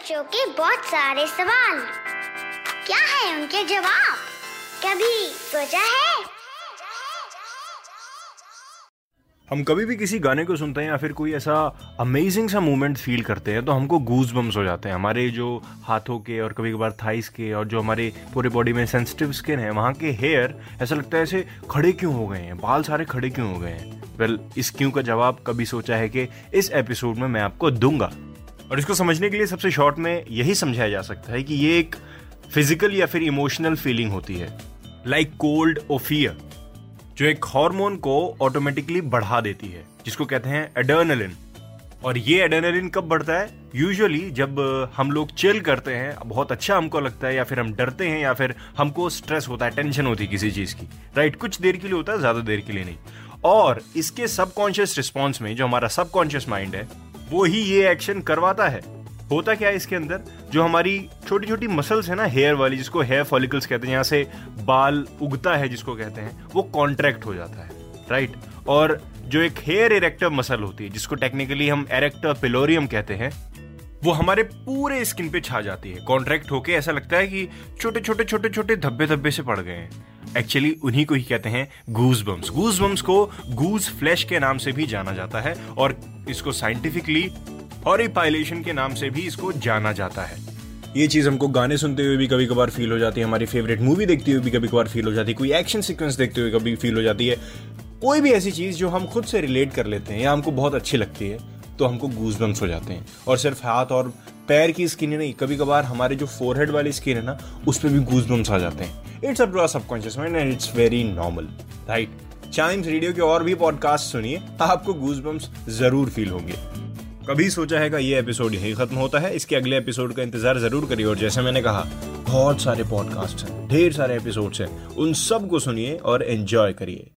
बच्चों के बहुत सारे सवाल। क्या है उनके जवाब? कभी सोचा है? हम कभी भी किसी गाने को सुनते हैं या फिर कोई ऐसा अमेजिंग सा मोमेंट फील करते हैं तो हमको गूज बम्स हो जाते हैं। हमारे जो हाथों के और कभी कभार थाइस के और जो हमारे पूरे बॉडी में सेंसिटिव स्किन है वहाँ के हेयर ऐसा लगता है ऐसे खड़े क्यों हो गए हैं? बाल सारे खड़े क्यों हो गए हैं? वेल well, इस क्यों का जवाब कभी सोचा है कि इस एपिसोड में मैं आपको दूँगा। और इसको समझने के लिए सबसे शॉर्ट में यही समझाया जा सकता है कि ये एक फ़िज़िकल या फिर इमोशनल फीलिंग होती है लाइक कोल्ड और फियर जो एक हार्मोन को ऑटोमेटिकली बढ़ा देती है, जिसको कहते हैं एडर्नलिन और ये एडर्नलिन कब बढ़ता है? यूजुअली जब हम लोग चिल करते हैं, बहुत अच्छा हमको लगता है या फिर हम डरते हैं या फिर हमको स्ट्रेस होता है टेंशन होती है किसी चीज़ की राइट कुछ देर के लिए होता है, ज़्यादा देर के लिए नहीं। और इसके सबकॉन्शियस रिस्पॉन्स में जो हमारा सबकॉन्शियस माइंड है वो ही ये एक्शन करवाता है। होता क्या है इसके अंदर? जो हमारी छोटी छोटी मसल्स है ना हेयर वाली, जिसको हेयर फॉलिकल्स कहते हैं, यहाँ से बाल उगता है जिसको कहते हैं, वो कॉन्ट्रैक्ट हो जाता है राइट और जो एक हेयर इरेक्टर मसल होती है, जिसको टेक्निकली हम एरेक्टर पिलोरियम कहते हैं वो हमारे पूरे स्किन पे छा जाती है। कॉन्ट्रैक्ट होके ऐसा लगता है कि छोटे छोटे छोटे छोटे धब्बे धब्बे से पड़ गए हैं। एक्चुअली उन्हीं को ही कहते हैं गूज बम्स गूज बम्स को गूज फ्लैश के नाम से भी जाना जाता है और इसको साइंटिफिकली हॉरिपाइलेशन के नाम से भी इसको जाना जाता है। ये चीज़ हमको गाने सुनते हुए भी कभी कभार फील हो जाती है, हमारी फेवरेट मूवी देखते हुए भी कभी कभार फील हो जाती है, कोई एक्शन सीक्वेंस देखते हुए कभी फील हो जाती है। कोई भी ऐसी चीज़ जो हम खुद से रिलेट कर लेते हैं या हमको बहुत अच्छी लगती है तो हमको गूज बम्स हो जाते हैं। और सिर्फ़ हाथ और पैर की स्किन ही नहीं कभी कभार हमारे जो फोरहेड वाली स्किन है ना, उस पर भी गूज बम्स आ जाते हैं। It's a subconscious mind and it's very normal right Chimes Radio के और भी पॉडकास्ट सुनिए, आपको गूज बम्स ज़रूर फील होंगे। कभी सोचा है का ये एपिसोड यही खत्म होता है? इसके अगले एपिसोड का इंतज़ार ज़रूर करिए और जैसे मैंने कहा, बहुत सारे पॉडकास्ट हैं, ढेर सारे एपिसोड्स हैं। उन सबको सुनिए और एंजॉय करिए।